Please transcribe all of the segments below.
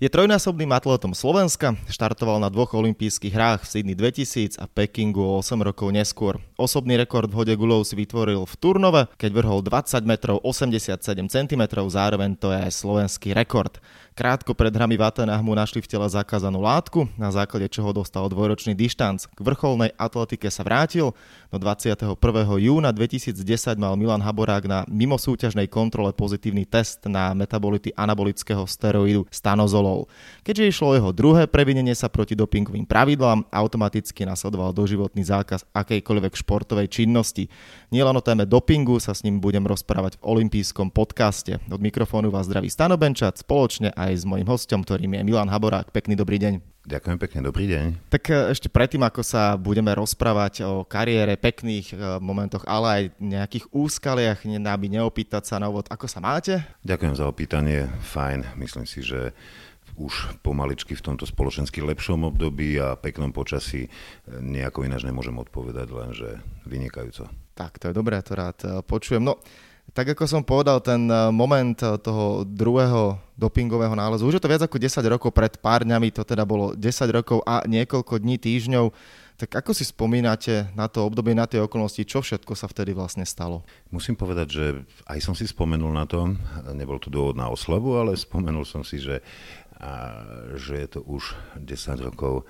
Je trojnásobným atletom Slovenska, štartoval na dvoch olympijských hrách v Sydney 2000 a Pekingu o 8 rokov neskôr. Osobný rekord v hode gulov si vytvoril v Turnove, keď vrhol 20 metrov 87 cm, zároveň to je aj slovenský rekord. Krátko pred hrami v Atenách mu našli v tele zakázanú látku, na základe čoho dostal dvojročný dištanc. K vrcholnej atletike sa vrátil, no 21. júna 2010 mal Milan Haborák na mimosúťažnej kontrole pozitívny test na metabolity anabolického steroidu stanozolol. Keďže išlo o jeho druhé previnenie sa proti dopingovým pravidlám, automaticky nasledoval doživotný zákaz akejkoľvek športovej činnosti. Nielen o téme dopingu sa s ním budem rozprávať v olympijskom podcaste. Od mikrofónu vás zdraví Stano Benčat spoločne aj aj s mojim hostom, ktorým je Milan Haborák. Pekný dobrý deň. Ďakujem pekne, dobrý deň. Tak e, ešte predtým, ako sa budeme rozprávať o kariére, pekných e, momentoch, ale aj nejakých úskaliach, aby neopýtať sa na úvod, ako sa máte? Ďakujem za opýtanie, fajn. Myslím si, že už pomaličky v tomto spoločensky lepšom období a peknom počasí e, nejako ináč nemôžem odpovedať, lenže vynikajúco. Tak, to je dobré, to rád počujem. No, tak ako som povedal, ten eh, moment eh, toho druhého dopingového nálezu, už je to viac ako 10 rokov, pred pár dňami to teda bolo 10 rokov a niekoľko dní, týždňov, tak ako si spomínate na to obdobie, na tie okolnosti, čo všetko sa vtedy vlastne stalo? Musím povedať, že aj som si spomenul na to, nebol to dôvod na oslavu, ale spomenul som si, že, a, že je to už 10 rokov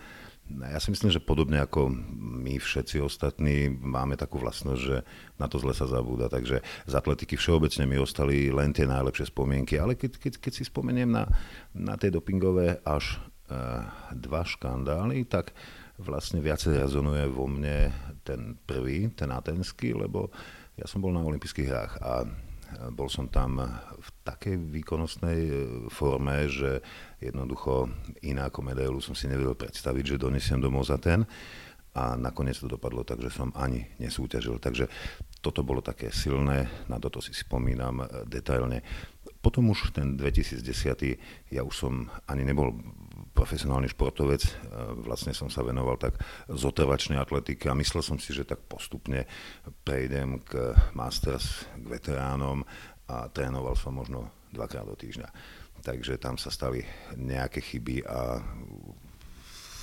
ja si myslím, že podobne ako my všetci ostatní máme takú vlastnosť, že na to zle sa zabúda. Takže z atletiky všeobecne mi ostali len tie najlepšie spomienky. Ale keď, keď, keď si spomeniem na, na tie dopingové až uh, dva škandály, tak vlastne viacej rezonuje vo mne ten prvý, ten atenský, lebo ja som bol na olympijských hrách a bol som tam v takej výkonnostnej e, forme, že jednoducho iná ako medailu som si nevedel predstaviť, že donesiem domov za ten a nakoniec to dopadlo tak, že som ani nesúťažil. Takže toto bolo také silné, na toto si spomínam e, detailne. Potom už ten 2010. ja už som ani nebol profesionálny športovec, e, vlastne som sa venoval tak zotrvačnej atletike a myslel som si, že tak postupne prejdem k masters, k veteránom a trénoval som možno dvakrát do týždňa. Takže tam sa stali nejaké chyby a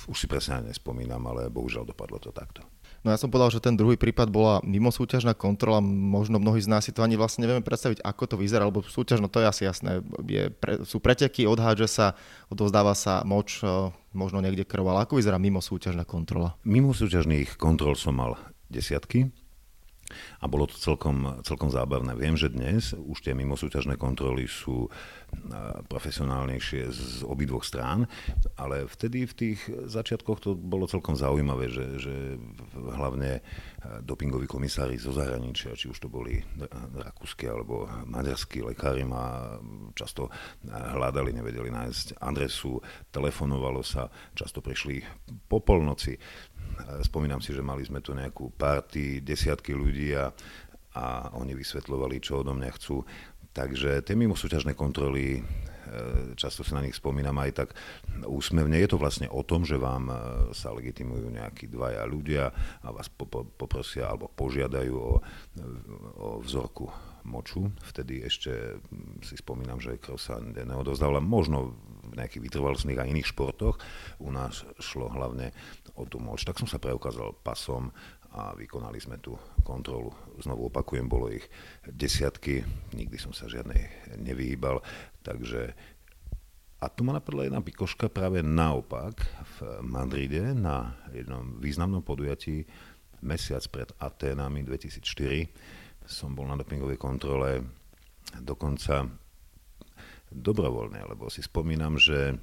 už si presne nespomínam, ale bohužiaľ dopadlo to takto. No ja som povedal, že ten druhý prípad bola mimo súťažná kontrola. Možno mnohí z nás si to ani vlastne nevieme predstaviť, ako to vyzerá, lebo súťažno to je asi jasné. Je, pre, sú preteky, odhádže sa, odozdáva sa moč, e, možno niekde krv, ale ako vyzerá mimo súťažná kontrola? Mimo súťažných kontrol som mal desiatky, a bolo to celkom, celkom zábavné. Viem, že dnes už tie mimosúťažné kontroly sú profesionálnejšie z obidvoch strán, ale vtedy v tých začiatkoch to bolo celkom zaujímavé, že, že hlavne dopingoví komisári zo zahraničia, či už to boli rakúsky alebo maďarskí lekári ma často hľadali, nevedeli nájsť adresu, telefonovalo sa, často prišli po polnoci spomínam si, že mali sme tu nejakú party, desiatky ľudí a, a oni vysvetľovali, čo odo mňa chcú. Takže tie mimo súťažné kontroly, e, často si na nich spomínam aj tak úsmevne. Je to vlastne o tom, že vám e, sa legitimujú nejakí dvaja ľudia a vás poprosia alebo požiadajú o, o vzorku moču. Vtedy ešte si spomínam, že krv sa neodozdávala. Možno v nejakých vytrvalostných a iných športoch. U nás šlo hlavne o tú moč. Tak som sa preukázal pasom a vykonali sme tú kontrolu. Znovu opakujem, bolo ich desiatky, nikdy som sa žiadnej nevyhýbal, takže a tu ma napadla jedna pikoška práve naopak v Madride na jednom významnom podujatí. Mesiac pred Aténami 2004 som bol na dopingovej kontrole. Dokonca dobrovoľne, lebo si spomínam, že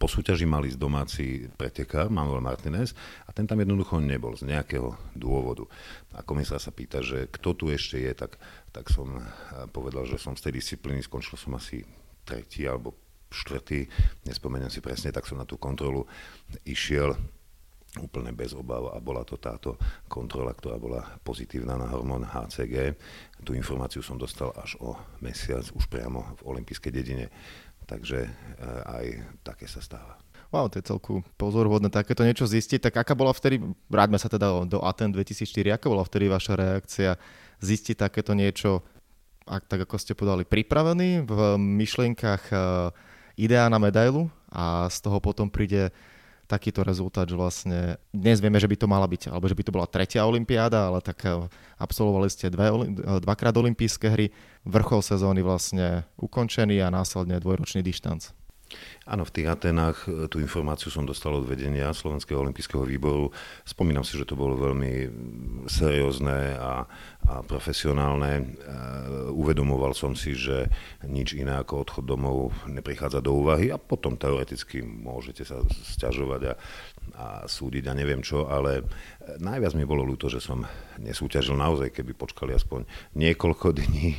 po súťaži mali z domáci pretekár Manuel Martinez a ten tam jednoducho nebol z nejakého dôvodu. A komisár sa pýta, že kto tu ešte je, tak, tak som eh, povedal, že som z tej disciplíny, skončil som asi tretí alebo štvrtý, nespomeniem si presne, tak som na tú kontrolu išiel úplne bez obav a bola to táto kontrola, ktorá bola pozitívna na hormón HCG. Tú informáciu som dostal až o mesiac, už priamo v olympijskej dedine Takže e, aj také sa stáva. Wow, to je celku pozorhodné takéto niečo zistiť. Tak aká bola vtedy, vráťme sa teda do Aten 2004, aká bola vtedy vaša reakcia zistiť takéto niečo, ak, tak ako ste podali, pripravený v myšlienkach e, ideá na medailu a z toho potom príde takýto rezultát, že vlastne dnes vieme, že by to mala byť, alebo že by to bola tretia olimpiáda, ale tak eh, absolvovali ste dve, eh, dvakrát olympijské hry, vrchol sezóny vlastne ukončený a následne dvojročný dištanc. Áno, v tých Atenách e, tú informáciu som dostal od vedenia Slovenského olympijského výboru. Spomínam si, že to bolo veľmi seriózne a, a profesionálne. E, uvedomoval som si, že nič iné ako odchod domov neprichádza do úvahy a potom teoreticky môžete sa sťažovať a, a súdiť a neviem čo, ale e, najviac mi bolo ľúto, že som nesúťažil naozaj, keby počkali aspoň niekoľko dní,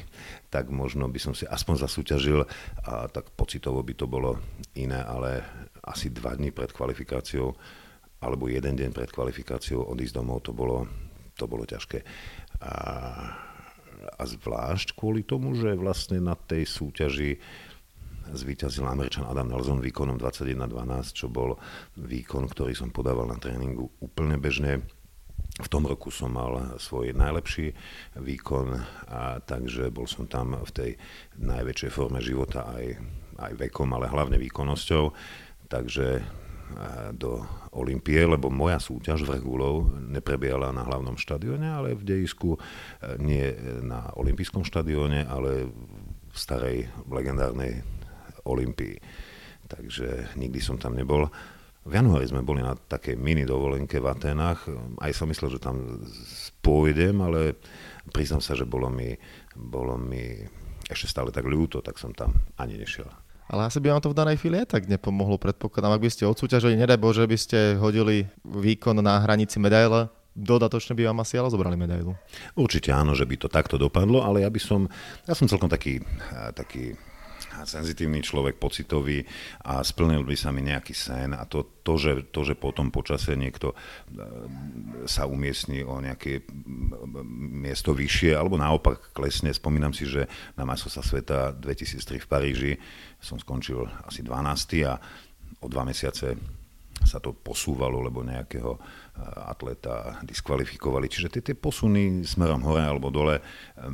tak možno by som si aspoň zasúťažil a tak pocitovo by to bolo iné, ale asi dva dní pred kvalifikáciou alebo jeden deň pred kvalifikáciou odísť domov, to bolo, to bolo ťažké. A, a zvlášť kvôli tomu, že vlastne na tej súťaži zvíťazil Američan Adam Nelson výkonom 21-12, čo bol výkon, ktorý som podával na tréningu úplne bežne. V tom roku som mal svoj najlepší výkon, a takže bol som tam v tej najväčšej forme života aj aj vekom, ale hlavne výkonnosťou. Takže e, do Olympie, lebo moja súťaž v Regulov neprebiehala na hlavnom štadióne, ale v dejisku e, nie na olympijskom štadióne, ale v starej legendárnej Olympii. Takže nikdy som tam nebol. V januári sme boli na takej mini dovolenke v Atenách. Aj som myslel, že tam pôjdem, ale priznám sa, že bolo mi, bolo mi ešte stále tak ľúto, tak som tam ani nešiel. Ale asi by vám to v danej chvíli tak nepomohlo, predpokladám. Ak by ste odsúťažili, nedaj Bože, by ste hodili výkon na hranici medaile, dodatočne by vám asi ale zobrali medailu. Určite áno, že by to takto dopadlo, ale ja by som, ja som celkom taký, taký senzitívny človek, pocitový a splnil by sa mi nejaký sen a to, to, že, to, že potom počase niekto e, sa umiestni o nejaké miesto vyššie alebo naopak klesne. Spomínam si, že na sa sveta 2003 v Paríži som skončil asi 12. a o dva mesiace sa to posúvalo, lebo nejakého e, atleta diskvalifikovali. Čiže tie, tie posuny smerom hore alebo dole, e,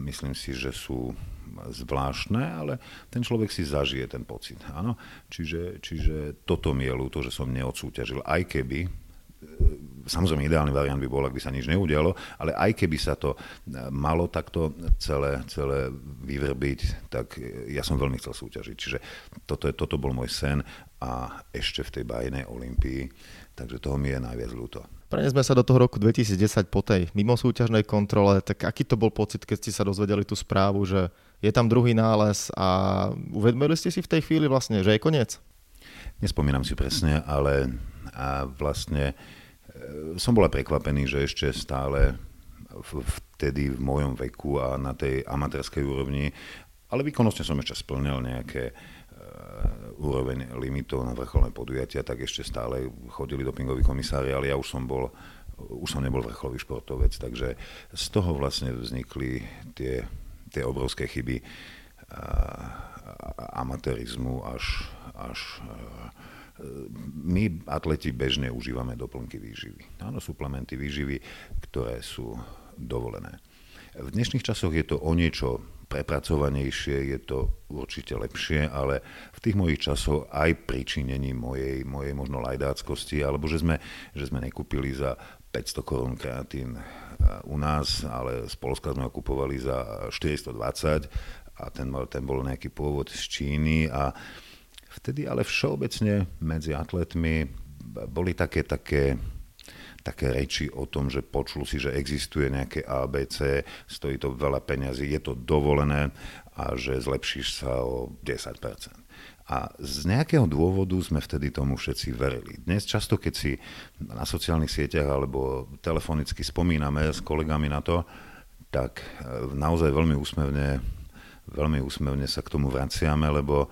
myslím si, že sú zvláštne, ale ten človek si zažije ten pocit. Áno? Čiže, čiže toto mi je ľúto, že som neodsúťažil, aj keby e, samozrejme ideálny variant by bol, ak by sa nič neudialo, ale aj keby sa to malo takto celé, celé vyvrbiť, tak ja som veľmi chcel súťažiť. Čiže toto, je, toto bol môj sen a ešte v tej bajnej Olympii, takže toho mi je najviac ľúto. Prenesme sa do toho roku 2010 po tej mimosúťažnej kontrole, tak aký to bol pocit, keď ste sa dozvedeli tú správu, že je tam druhý nález a uvedomili ste si v tej chvíli vlastne, že je koniec? Nespomínam si presne, ale a vlastne e, som bola prekvapený, že ešte stále vtedy v mojom veku a na tej amatérskej úrovni, ale výkonnostne som ešte splnil nejaké úroveň limitov na vrcholné podujatia, tak ešte stále chodili dopingoví komisári, ale ja už som bol už som nebol vrcholový športovec, takže z toho vlastne vznikli tie, tie obrovské chyby amatérizmu až, až my atleti bežne užívame doplnky výživy. Áno, suplementy výživy, ktoré sú dovolené. V dnešných časoch je to o niečo prepracovanejšie, je to určite lepšie, ale v tých mojich časoch aj pričinení mojej, mojej možno lajdáckosti, alebo že sme, že sme nekúpili za 500 korún kreatín u nás, ale z Polska sme ho kupovali za 420 a ten, ten bol nejaký pôvod z Číny a vtedy ale všeobecne medzi atletmi boli také, také také reči o tom, že počul si, že existuje nejaké ABC, stojí to veľa peňazí, je to dovolené a že zlepšíš sa o 10%. A z nejakého dôvodu sme vtedy tomu všetci verili. Dnes často, keď si na sociálnych sieťach alebo telefonicky spomíname s kolegami na to, tak e, naozaj veľmi úsmevne, veľmi úsmevne sa k tomu vraciame, lebo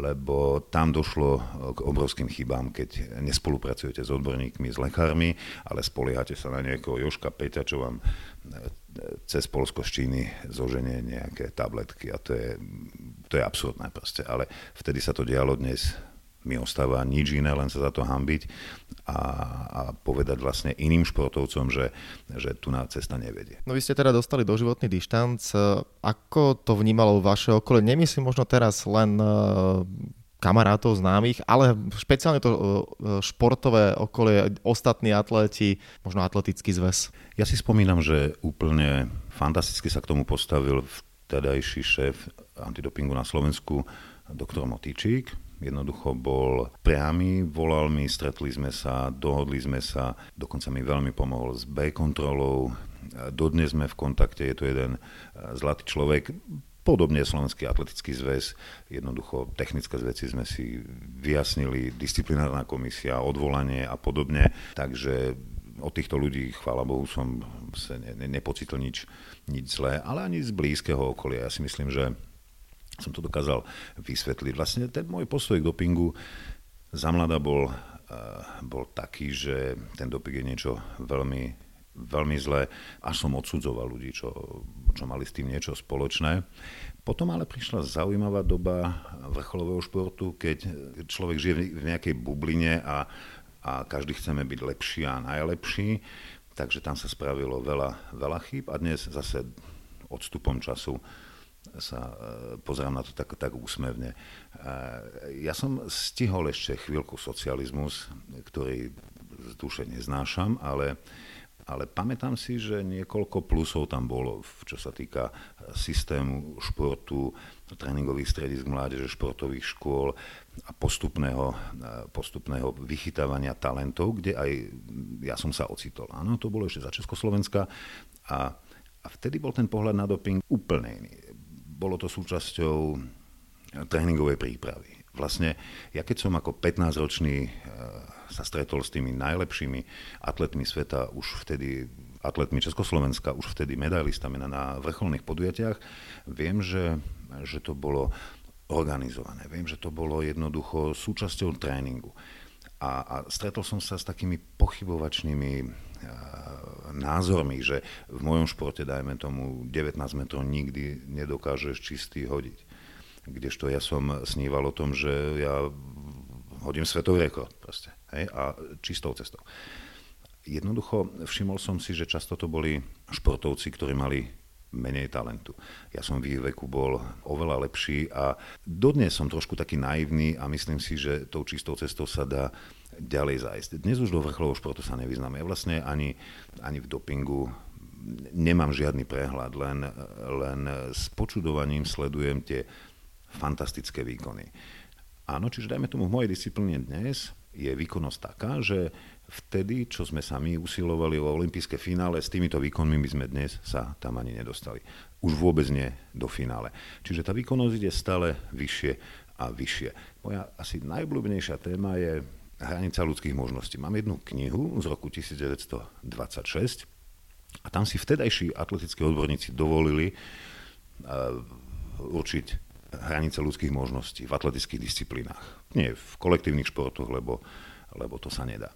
lebo tam došlo k obrovským chybám, keď nespolupracujete s odborníkmi, s lekármi, ale spoliehate sa na nejakého Joška Peťa, čo vám e, cez Polsko z Číny zoženie nejaké tabletky a to je, to je absurdné proste. Ale vtedy sa to dialo dnes mi ostáva nič iné, len sa za to hambiť a, a povedať vlastne iným športovcom, že, že tu na cesta nevedie. No vy ste teda dostali doživotný dištanc. Ako to vnímalo vaše okolie? Nemyslím možno teraz len uh, kamarátov, známych, ale špeciálne to športové okolie, ostatní atléti, možno atletický zväz. Ja si spomínam, že úplne fantasticky sa k tomu postavil vtedajší šéf antidopingu na Slovensku, doktor Motičík, jednoducho bol priamy, volal mi, stretli sme sa, dohodli sme sa, dokonca mi veľmi pomohol s B kontrolou, dodnes sme v kontakte, je to jeden e, zlatý človek, podobne Slovenský atletický zväz, jednoducho technické veci sme si vyjasnili, disciplinárna komisia, odvolanie a podobne, takže od týchto ľudí, chvála Bohu, som sa ne, ne, nepocitl nič, nič zlé, ale ani z blízkeho okolia. Ja si myslím, že som to dokázal vysvetliť. Vlastne ten môj postoj k dopingu za mladá bol, uh, bol taký, že ten doping je niečo veľmi, veľmi zlé. Až som odsudzoval ľudí, čo, čo mali s tým niečo spoločné. Potom ale prišla zaujímavá doba vrcholového športu, keď človek žije v nejakej bubline a, a každý chceme byť lepší a najlepší. Takže tam sa spravilo veľa, veľa chýb a dnes zase odstupom času sa e, pozerám na to tak, tak úsmevne. E, ja som stihol ešte chvíľku socializmus, ktorý z duše neznášam, ale, ale pamätám si, že niekoľko plusov tam bolo, čo sa týka systému športu, tréningových stredisk mládeže, športových škôl a postupného, e, postupného vychytávania talentov, kde aj ja som sa ocitol. Áno, to bolo ešte za Československa a, a vtedy bol ten pohľad na doping úplne iný bolo to súčasťou tréningovej prípravy. Vlastne ja keď som ako 15-ročný e, sa stretol s tými najlepšími atletmi sveta, už vtedy atletmi Československa, už vtedy medailistami na, na vrcholných podujatiach, viem, že, že to bolo organizované. Viem, že to bolo jednoducho súčasťou tréningu. A, a stretol som sa s takými pochybovačnými názormi, že v mojom športe, dajme tomu, 19 metrov nikdy nedokážeš čistý hodiť. Kdežto ja som sníval o tom, že ja hodím svetový rekord proste, hej, a čistou cestou. Jednoducho všimol som si, že často to boli športovci, ktorí mali menej talentu. Ja som v ich veku bol oveľa lepší a dodnes som trošku taký naivný a myslím si, že tou čistou cestou sa dá ďalej zájsť. Dnes už do vrcholového športu sa nevyznám. Ja vlastne ani, ani v dopingu nemám žiadny prehľad, len, len s počudovaním sledujem tie fantastické výkony. Áno, čiže dajme tomu v mojej disciplíne dnes je výkonnosť taká, že vtedy, čo sme sa my usilovali o olympijské finále, s týmito výkonmi by sme dnes sa tam ani nedostali. Už vôbec nie do finále. Čiže tá výkonnosť ide stále vyššie a vyššie. Moja asi najblúbenejšia téma je hranica ľudských možností. Mám jednu knihu z roku 1926 a tam si vtedajší atletickí odborníci dovolili uh, určiť hranice ľudských možností v atletických disciplínach. Nie v kolektívnych športoch, lebo, lebo to sa nedá.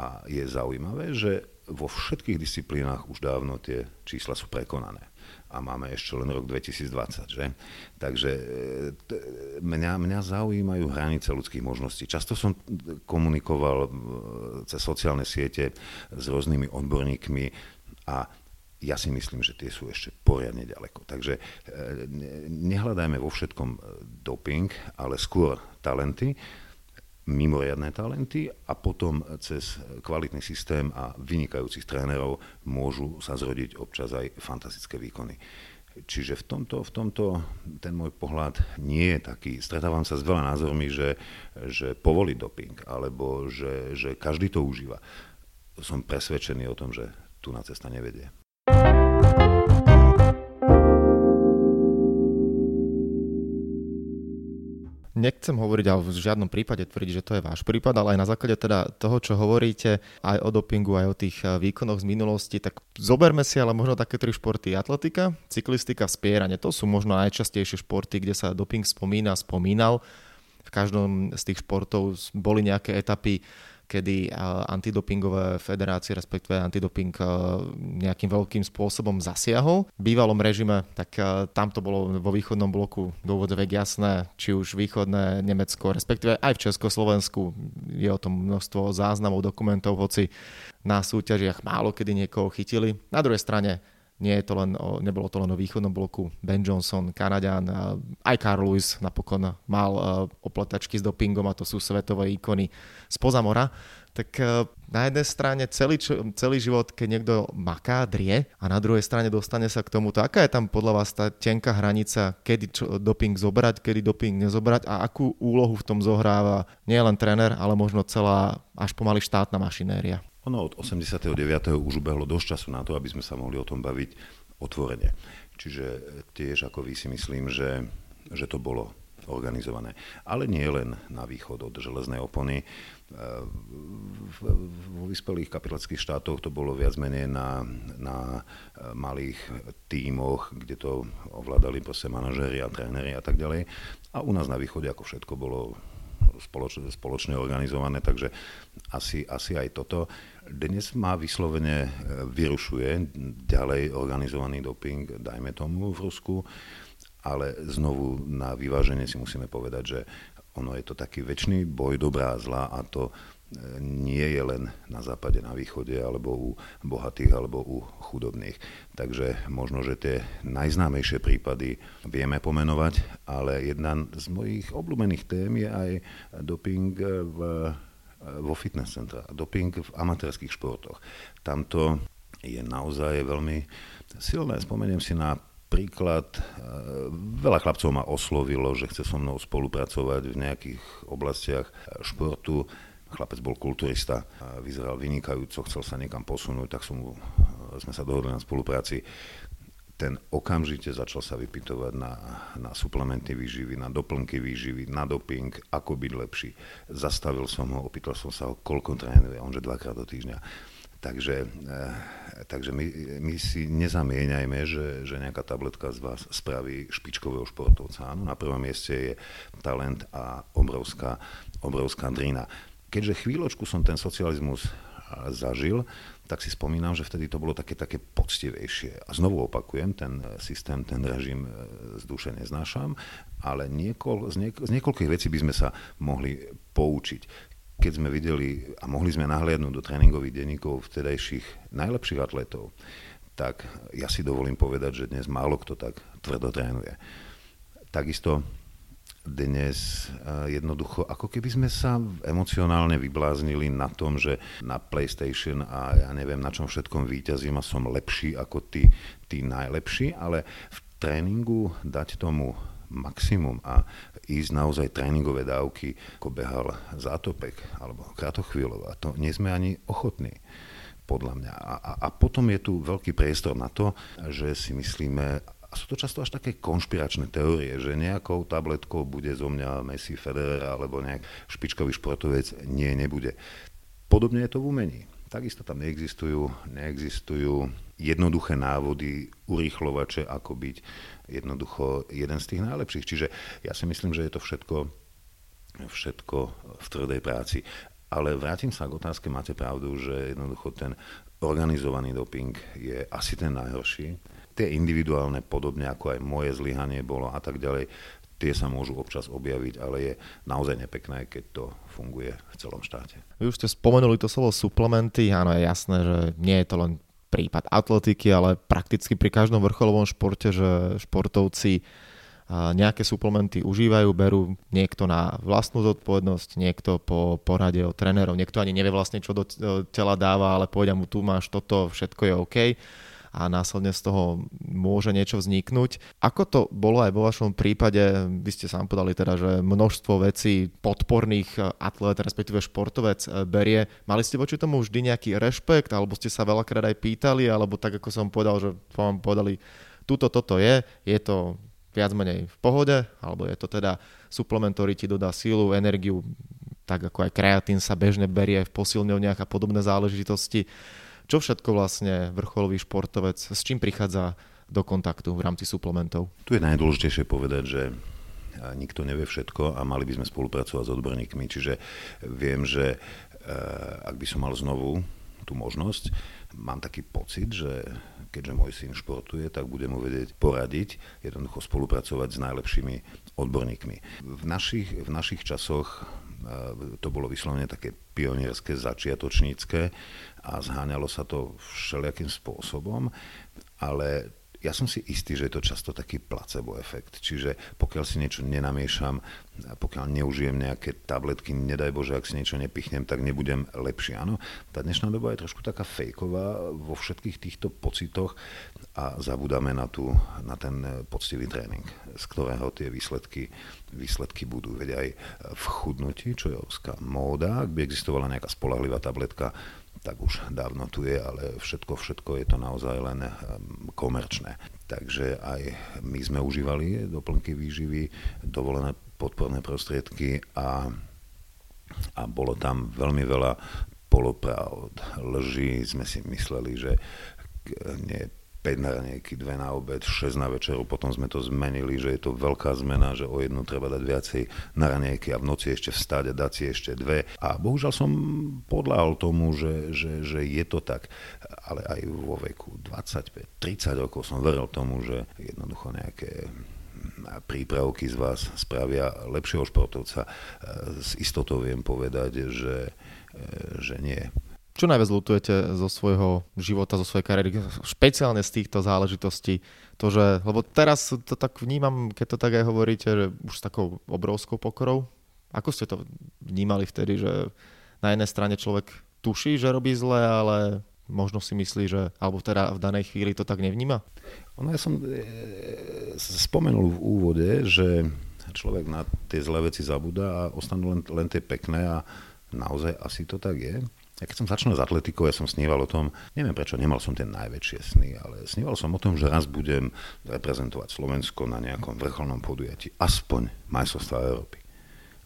A je zaujímavé, že vo všetkých disciplínach už dávno tie čísla sú prekonané. A máme ešte len rok 2020, že? Takže e, mňa, mňa zaujímajú hranice ľudských možností. Často som komunikoval e, cez sociálne siete s rôznymi odborníkmi a ja si myslím, že tie sú ešte poriadne ďaleko. Takže e, nehľadajme vo všetkom doping, ale skôr talenty mimoriadné talenty a potom cez kvalitný systém a vynikajúcich trénerov môžu sa zrodiť občas aj fantastické výkony. Čiže v tomto, v tomto ten môj pohľad nie je taký. Stretávam sa s veľa názormi, že, že povolí doping, alebo že, že každý to užíva. Som presvedčený o tom, že tu na cesta nevedie. Nechcem hovoriť, ale v žiadnom prípade tvrdiť, že to je váš prípad, ale aj na základe teda toho, čo hovoríte, aj o dopingu, aj o tých eh, výkonoch z minulosti, tak zoberme si ale možno také tri športy. Atletika, cyklistika, spieranie. To sú možno najčastejšie športy, kde sa doping spomína, spomínal. V každom z tých športov boli nejaké etapy kedy antidopingové federácie, respektíve antidoping nejakým veľkým spôsobom zasiahol. V bývalom režime, tak tam to bolo vo východnom bloku do úvodzovek jasné, či už východné Nemecko, respektíve aj v Československu je o tom množstvo záznamov, dokumentov, hoci na súťažiach málo kedy niekoho chytili. Na druhej strane nie je to len o, nebolo to len o východnom bloku. Ben Johnson, Kanadian, aj Carl Lewis napokon mal opletačky s dopingom a to sú svetové ikony spoza mora tak e, na jednej strane celý, celý život, keď niekto maká, drie a na druhej strane dostane sa k tomuto. Aká je tam podľa vás tá tenká hranica, kedy čo, doping zobrať, kedy doping nezobrať a akú úlohu v tom zohráva nie len tréner, ale možno celá až pomaly štátna mašinéria? Ono od 89. už ubehlo dosť času na to, aby sme sa mohli o tom baviť otvorene. Čiže tiež ako vy si myslím, že, že to bolo organizované. Ale nie len na východ od železnej opony vo vyspelých kapitalických štátoch to bolo viac menej na, na malých tímoch, kde to ovládali proste manažéri a tréneri a tak ďalej. A u nás na východe ako všetko bolo spoločne, spoločne organizované, takže asi, asi aj toto. Dnes má vyslovene e, vyrušuje ďalej organizovaný doping, dajme tomu v Rusku, ale znovu na vyváženie si musíme povedať, že ono je to taký väčší boj dobrá a zlá a to e, nie je len na západe, na východe, alebo u bohatých, alebo u chudobných. Takže možno, že tie najznámejšie prípady vieme pomenovať, ale jedna z mojich obľúbených tém je aj doping v, vo fitness centra, doping v amatérských športoch. Tamto je naozaj veľmi silné. Spomeniem si na príklad, e, veľa chlapcov ma oslovilo, že chce so mnou spolupracovať v nejakých oblastiach športu. Chlapec bol kulturista, vyzeral vynikajúco, chcel sa niekam posunúť, tak som e, sme sa dohodli na spolupráci. Ten okamžite začal sa vypytovať na, na suplementy výživy, na doplnky výživy, na doping, ako byť lepší. Zastavil som ho, opýtal som sa ho, koľko trénuje, on že dvakrát do týždňa Takže, eh, takže my, my si nezamieňajme, že, že nejaká tabletka z vás spraví špičkového športovca. Áno, na prvom mieste je talent a obrovská, obrovská drina. Keďže chvíľočku som ten socializmus zažil, tak si spomínam, že vtedy to bolo také, také poctivejšie. A znovu opakujem, ten systém, ten režim z duše neznášam, ale niekoľ, z, niek- z niekoľkých vecí by sme sa mohli poučiť keď sme videli a mohli sme nahliadnúť do tréningových denníkov vtedajších najlepších atletov, tak ja si dovolím povedať, že dnes málo kto tak tvrdo trénuje. Takisto dnes eh, jednoducho, ako keby sme sa emocionálne vybláznili na tom, že na PlayStation a ja neviem na čom všetkom výťazím a som lepší ako tí, tí najlepší, ale v tréningu dať tomu maximum a ísť naozaj tréningové dávky, ako behal Zátopek alebo Kratochvíľov a to nie sme ani ochotní podľa mňa. A, a, a potom je tu veľký priestor na to, že si myslíme, a sú to často až také konšpiračné teórie, že nejakou tabletkou bude zo mňa Messi, Federer alebo nejak špičkový športovec. Nie, nebude. Podobne je to v umení. Takisto tam neexistujú, neexistujú jednoduché návody, urýchlovače, ako byť jednoducho jeden z tých najlepších. Čiže ja si myslím, že je to všetko, všetko v tvrdej práci. Ale vrátim sa k otázke, máte pravdu, že jednoducho ten organizovaný doping je asi ten najhorší. Tie individuálne, podobne ako aj moje zlyhanie bolo a tak ďalej, tie sa môžu občas objaviť, ale je naozaj nepekné, keď to funguje v celom štáte. Vy už ste spomenuli to slovo suplementy, áno, je jasné, že nie je to len prípad atletiky, ale prakticky pri každom vrcholovom športe, že športovci nejaké suplementy užívajú, berú niekto na vlastnú zodpovednosť, niekto po porade od trénerov, niekto ani nevie vlastne, čo do tela dáva, ale povedia mu, tu máš toto, všetko je OK a následne z toho môže niečo vzniknúť. Ako to bolo aj vo vašom prípade, vy ste sám podali teda, že množstvo vecí podporných atlet, respektíve športovec e, berie. Mali ste voči tomu vždy nejaký rešpekt, alebo ste sa veľakrát aj pýtali, alebo tak ako som povedal, že vám povedali, tuto, toto je, je to viac menej v pohode, alebo je to teda suplement, ktorý ti dodá sílu, energiu, tak ako aj kreatín sa bežne berie v posilňovniach a podobné záležitosti čo všetko vlastne vrcholový športovec, s čím prichádza do kontaktu v rámci suplementov? Tu je najdôležitejšie povedať, že nikto nevie všetko a mali by sme spolupracovať s odborníkmi. Čiže viem, že ak by som mal znovu tú možnosť, mám taký pocit, že keďže môj syn športuje, tak budem mu vedieť poradiť, jednoducho spolupracovať s najlepšími odborníkmi. V našich, v našich časoch to bolo vyslovene také pionierské, začiatočnícke a zháňalo sa to všelijakým spôsobom ale ja som si istý, že je to často taký placebo efekt. Čiže pokiaľ si niečo nenamiešam, pokiaľ neužijem nejaké tabletky, nedaj Bože, ak si niečo nepichnem, tak nebudem lepší. Áno, tá dnešná doba je trošku taká fejková vo všetkých týchto pocitoch a zabudáme na, tú, na ten poctivý tréning, z ktorého tie výsledky, výsledky budú. Veď aj v chudnutí, čo je obská móda, ak by existovala nejaká spolahlivá tabletka, tak už dávno tu je, ale všetko, všetko je to naozaj len ehm, komerčné. Takže aj my sme užívali doplnky výživy, dovolené podporné prostriedky a, a bolo tam veľmi veľa polopravd, lží. Sme si mysleli, že nie 5 na ranejky, 2 na obed, 6 na večeru, potom sme to zmenili, že je to veľká zmena, že o jednu treba dať viacej na ranejky a v noci ešte vstať a dať si ešte dve. A bohužiaľ som podľahol tomu, že, že, že je to tak, ale aj vo veku 25-30 rokov som veril tomu, že jednoducho nejaké prípravky z vás spravia lepšieho športovca. S istotou viem povedať, že, že nie. Čo najviac lutujete zo svojho života, zo svojej kariéry, špeciálne z týchto záležitostí? To, že, lebo teraz to tak vnímam, keď to tak aj hovoríte, že už s takou obrovskou pokorou. Ako ste to vnímali vtedy, že na jednej strane človek tuší, že robí zle, ale možno si myslí, že, alebo teda v danej chvíli to tak nevníma? Ono, ja som e, spomenul v úvode, že človek na tie zlé veci zabúda a ostanú len, len tie pekné a naozaj asi to tak je. Ja keď som začal s atletikou, ja som sníval o tom, neviem prečo, nemal som ten najväčšie sny, ale sníval som o tom, že raz budem reprezentovať Slovensko na nejakom vrcholnom podujatí, aspoň majstrovstva Európy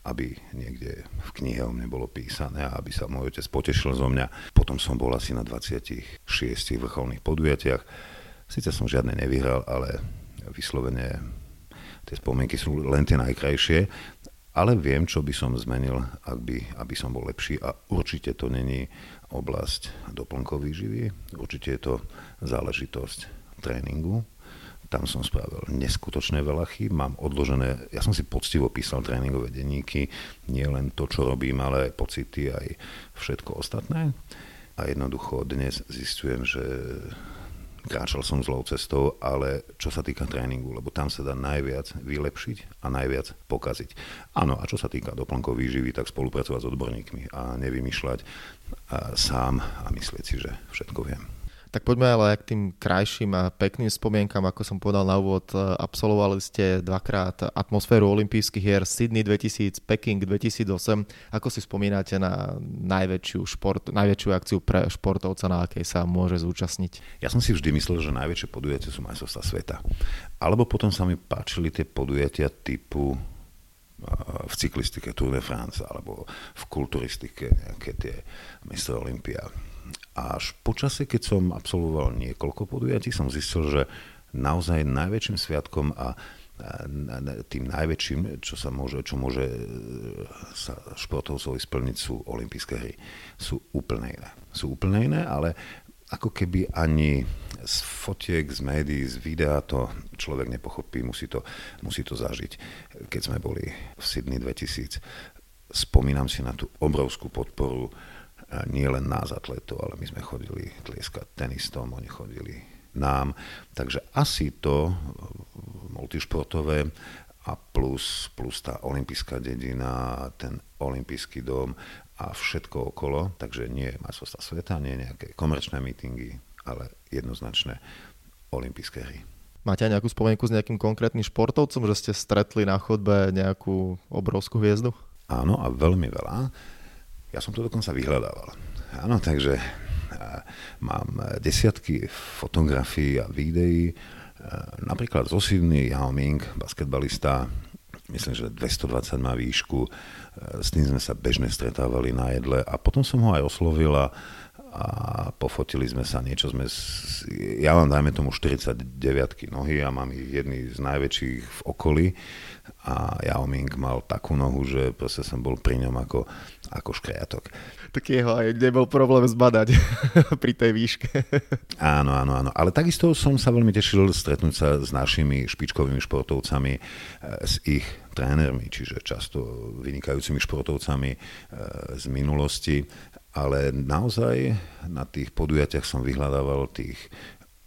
aby niekde v knihe o mne bolo písané a aby sa môj otec potešil zo mňa. Potom som bol asi na 26 vrcholných podujatiach. Sice som žiadne nevyhral, ale vyslovene tie spomienky sú len tie najkrajšie ale viem, čo by som zmenil, ak by, aby som bol lepší a určite to není oblasť doplnkovej živy, určite je to záležitosť tréningu. Tam som spravil neskutočné veľa chýb, mám odložené, ja som si poctivo písal tréningové denníky, nie len to, čo robím, ale aj pocity, aj všetko ostatné. A jednoducho dnes zistujem, že kráčal som zlou cestou, ale čo sa týka tréningu, lebo tam sa dá najviac vylepšiť a najviac pokaziť. Áno, a čo sa týka doplnkov výživy, tak spolupracovať s odborníkmi a nevymýšľať sám a myslieť si, že všetko viem. Tak poďme ale k tým krajším a pekným spomienkam, ako som povedal na úvod. E, absolvovali ste dvakrát atmosféru olympijských hier Sydney 2000, Peking 2008. Ako si spomínate na najväčšiu, šport, najväčšiu akciu pre športovca, na akej sa môže zúčastniť? Ja som si vždy myslel, že najväčšie podujatia sú majstrovstvá sveta. Alebo potom sa mi páčili tie podujatia typu e, v cyklistike Tour de France alebo v kulturistike nejaké tie Mr. Olympia a až počasie, keď som absolvoval niekoľko podujatí, som zistil, že naozaj najväčším sviatkom a tým najväčším, čo sa môže, čo môže e, sa športovcovi splniť, sú olympijské hry. Sú úplne iné. Sú úplne iné, ale ako keby ani z fotiek, z médií, z videa to človek nepochopí, musí to, musí to zažiť. Keď sme boli v Sydney 2000, spomínam si na tú obrovskú podporu nie len nás atletov, ale my sme chodili tlieskať tenistom, oni chodili nám. Takže asi to multišportové a plus, plus tá olimpijská dedina, ten olimpijský dom a všetko okolo. Takže nie majstrovstvá sveta, nie nejaké komerčné mítingy, ale jednoznačné olympijské hry. Máte aj nejakú spomienku s nejakým konkrétnym športovcom, že ste stretli na chodbe nejakú obrovskú hviezdu? Áno, a veľmi veľa. Ja som to dokonca vyhľadával. Áno, takže mám desiatky fotografií a videí, napríklad zo Sydney Yao Ming, basketbalista, myslím, že 220 má výšku, s tým sme sa bežne stretávali na jedle a potom som ho aj oslovila a pofotili sme sa, niečo sme, ja mám dajme tomu 49 nohy a mám ich jedný z najväčších v okolí a Yao Ming mal takú nohu, že proste som bol pri ňom ako, ako škriatok. Tak jeho aj nebol problém zbadať pri tej výške. áno, áno, áno. Ale takisto som sa veľmi tešil stretnúť sa s našimi špičkovými športovcami, e, s ich trénermi, čiže často vynikajúcimi športovcami e, z minulosti ale naozaj na tých podujatiach som vyhľadával tých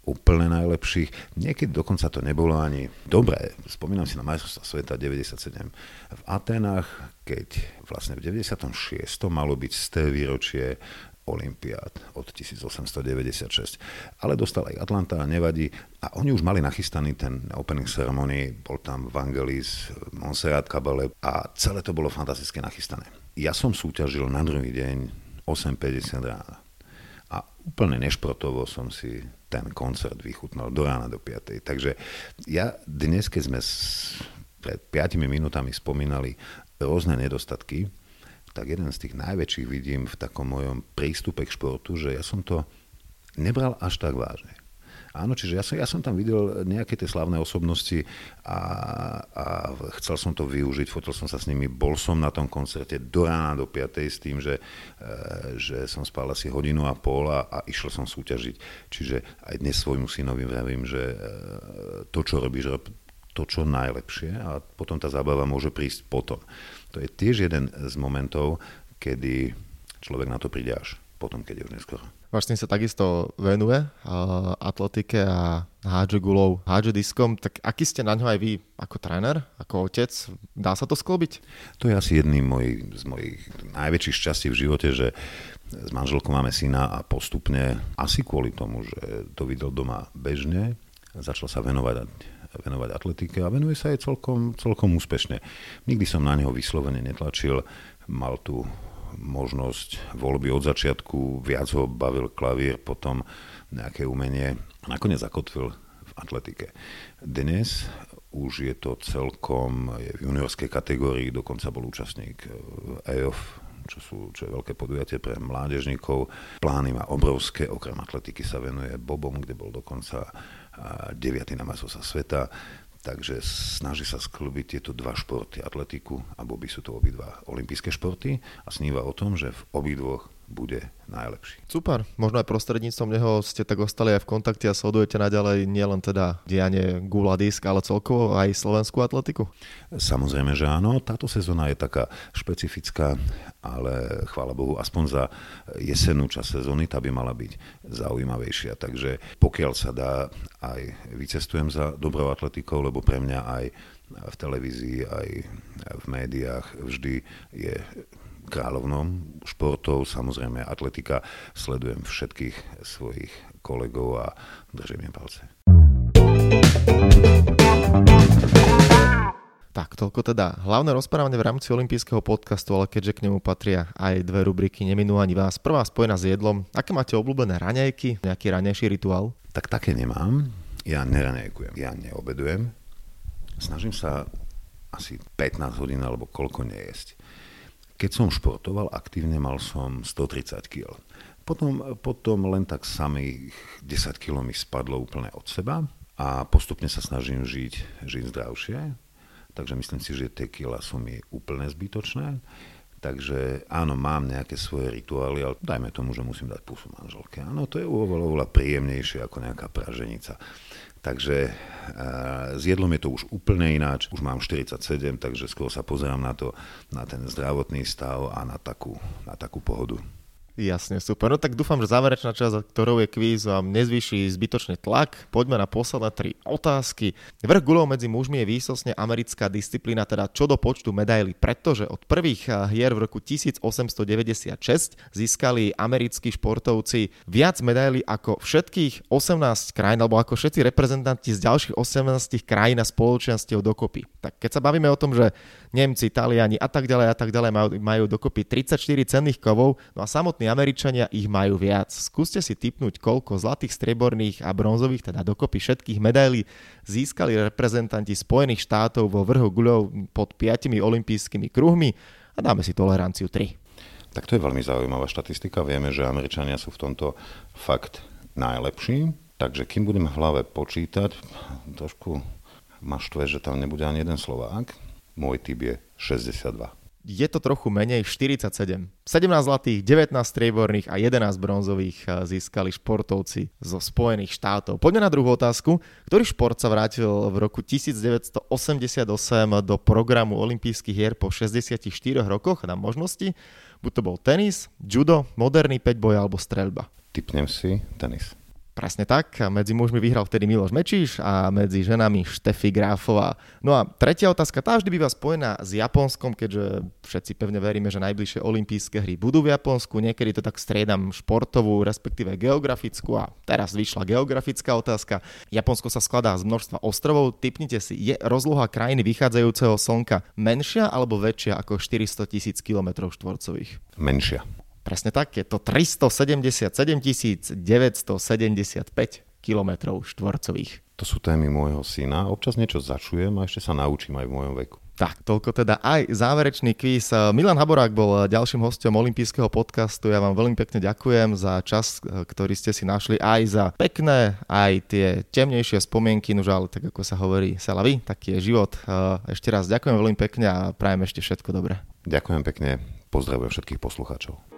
úplne najlepších. Niekedy dokonca to nebolo ani dobré. Spomínam si na majstrovstvá sveta 97 v Atenách, keď vlastne v 96. malo byť z té výročie Olympiád od 1896. Ale dostal aj Atlanta, nevadí. A oni už mali nachystaný ten opening ceremony, bol tam Vangelis, Monserrat Cabale a celé to bolo fantasticky nachystané. Ja som súťažil na druhý deň 8.50 rána. A úplne nešprotovo som si ten koncert vychutnal do rána do 5. Takže ja dnes, keď sme pred 5 minútami spomínali rôzne nedostatky, tak jeden z tých najväčších vidím v takom mojom prístupe k športu, že ja som to nebral až tak vážne. Áno, čiže ja som, ja som tam videl nejaké tie slavné osobnosti a, a chcel som to využiť, fotil som sa s nimi, bol som na tom koncerte do rána, do 5. s tým, že, e, že som spal asi hodinu a pol a, a išiel som súťažiť. Čiže aj dnes svojmu synovi vravím, že e, to, čo robíš, rob to, čo najlepšie a potom tá zábava môže prísť potom. To je tiež jeden z momentov, kedy človek na to príde až potom, keď je už neskoro. Tým sa takisto venuje uh, atletike a hádže gulou, hádže diskom, tak aký ste na ňo aj vy ako tréner, ako otec? Dá sa to sklobiť? To je asi jedným moj, z mojich najväčších šťastí v živote, že s manželkou máme syna a postupne, asi kvôli tomu, že to videl doma bežne, začal sa venovať venovať atletike a venuje sa aj celkom, celkom úspešne. Nikdy som na neho vyslovene netlačil, mal tu možnosť voľby od začiatku, viac ho bavil klavír, potom nejaké umenie a nakoniec zakotvil v atletike. Dnes už je to celkom je v juniorskej kategórii, dokonca bol účastník EOF, čo, sú, čo je veľké podujatie pre mládežníkov. Plány má obrovské, okrem atletiky sa venuje Bobom, kde bol dokonca 9. na sa sveta, takže snaží sa sklbiť tieto dva športy, atletiku a Bobby sú to obidva olympijské športy. A sníva o tom, že v obidvoch bude najlepší. Super, možno aj prostredníctvom neho ste tak ostali aj v kontakte a sledujete naďalej nielen teda dianie Gula Disk, ale celkovo aj slovenskú atletiku? Samozrejme, že áno. Táto sezóna je taká špecifická, ale chvála Bohu, aspoň za jesennú časť sezóny tá by mala byť zaujímavejšia. Takže pokiaľ sa dá, aj vycestujem za dobrou atletikou, lebo pre mňa aj v televízii, aj v médiách vždy je kráľovnom športov, samozrejme atletika. Sledujem všetkých svojich kolegov a držím im palce. Tak, toľko teda hlavné rozprávanie v rámci olympijského podcastu, ale keďže k nemu patria aj dve rubriky, neminú ani vás. Prvá spojená s jedlom. Aké máte obľúbené raňajky? Nejaký ranejší rituál? Tak také nemám. Ja neraňajkujem. Ja neobedujem. Snažím sa asi 15 hodín alebo koľko nejesť. Keď som športoval aktívne, mal som 130 kg. Potom, potom len tak samých 10 kg mi spadlo úplne od seba a postupne sa snažím žiť, žiť zdravšie. Takže myslím si, že tie kila sú mi úplne zbytočné. Takže áno, mám nejaké svoje rituály, ale dajme tomu, že musím dať pusu manželke. Áno, to je oveľa, oveľa príjemnejšie ako nejaká praženica. Takže s jedlom je to už úplne ináč. Už mám 47, takže skôr sa pozerám na to, na ten zdravotný stav a na takú, na takú pohodu. Jasne, super. No tak dúfam, že záverečná časť, ktorou je kvíz, vám nezvýši zbytočný tlak. Poďme na posledné tri otázky. Vrch gulov medzi mužmi je výsosne americká disciplína, teda čo do počtu medailí, pretože od prvých eh, hier v roku 1896 získali americkí športovci viac medailí ako všetkých 18 krajín, alebo ako všetci reprezentanti z ďalších 18 krajín a spoločenstiev dokopy. Tak keď sa bavíme o tom, že Nemci, Taliani a tak ďalej a tak ďalej majú, majú dokopy 34 cenných kovov, no a Američania ich majú viac. Skúste si typnúť, koľko zlatých, strieborných a bronzových, teda dokopy všetkých medailí získali reprezentanti Spojených štátov vo vrhu guľov pod 5 olympijskými kruhmi a dáme si toleranciu 3. Tak to je veľmi zaujímavá štatistika. Vieme, že Američania sú v tomto fakt najlepší. Takže kým budeme v hlave počítať, trošku ma štve, že tam nebude ani jeden Slovák. Môj typ je 62 je to trochu menej, 47. 17 zlatých, 19 strieborných a 11 bronzových eh, získali športovci zo Spojených štátov. Poďme na druhú otázku. Ktorý šport sa vrátil v roku 1988 do programu olympijských hier po 64 rokoch na možnosti? Buď to bol tenis, judo, moderný 5 boj alebo streľba. Typnem si tenis. Presne tak. Medzi mužmi vyhral vtedy Miloš Mečíš a medzi ženami Štefi Gráfová. No a tretia otázka, tá vždy býva spojená s Japonskom, keďže všetci pevne veríme, že najbližšie olympijské hry budú v Japonsku. Niekedy to tak striedam športovú, respektíve geografickú a teraz vyšla geografická otázka. Japonsko sa skladá z množstva ostrovov. Typnite si, je rozloha krajiny vychádzajúceho slnka menšia alebo väčšia ako 400 tisíc km štvorcových? Menšia. Presne tak, je to 377 975 km štvorcových. To sú témy môjho syna. Občas niečo začujem a ešte sa naučím aj v mojom veku. Tak, toľko teda aj záverečný kvíz. Milan Haborák bol ďalším hostom olympijského podcastu. Ja vám veľmi pekne ďakujem za čas, ktorý ste si našli aj za pekné, aj tie temnejšie spomienky, no ale tak ako sa hovorí, salavi, taký je život. Ešte raz ďakujem veľmi pekne a prajem ešte všetko dobré. Ďakujem pekne, pozdravujem všetkých poslucháčov.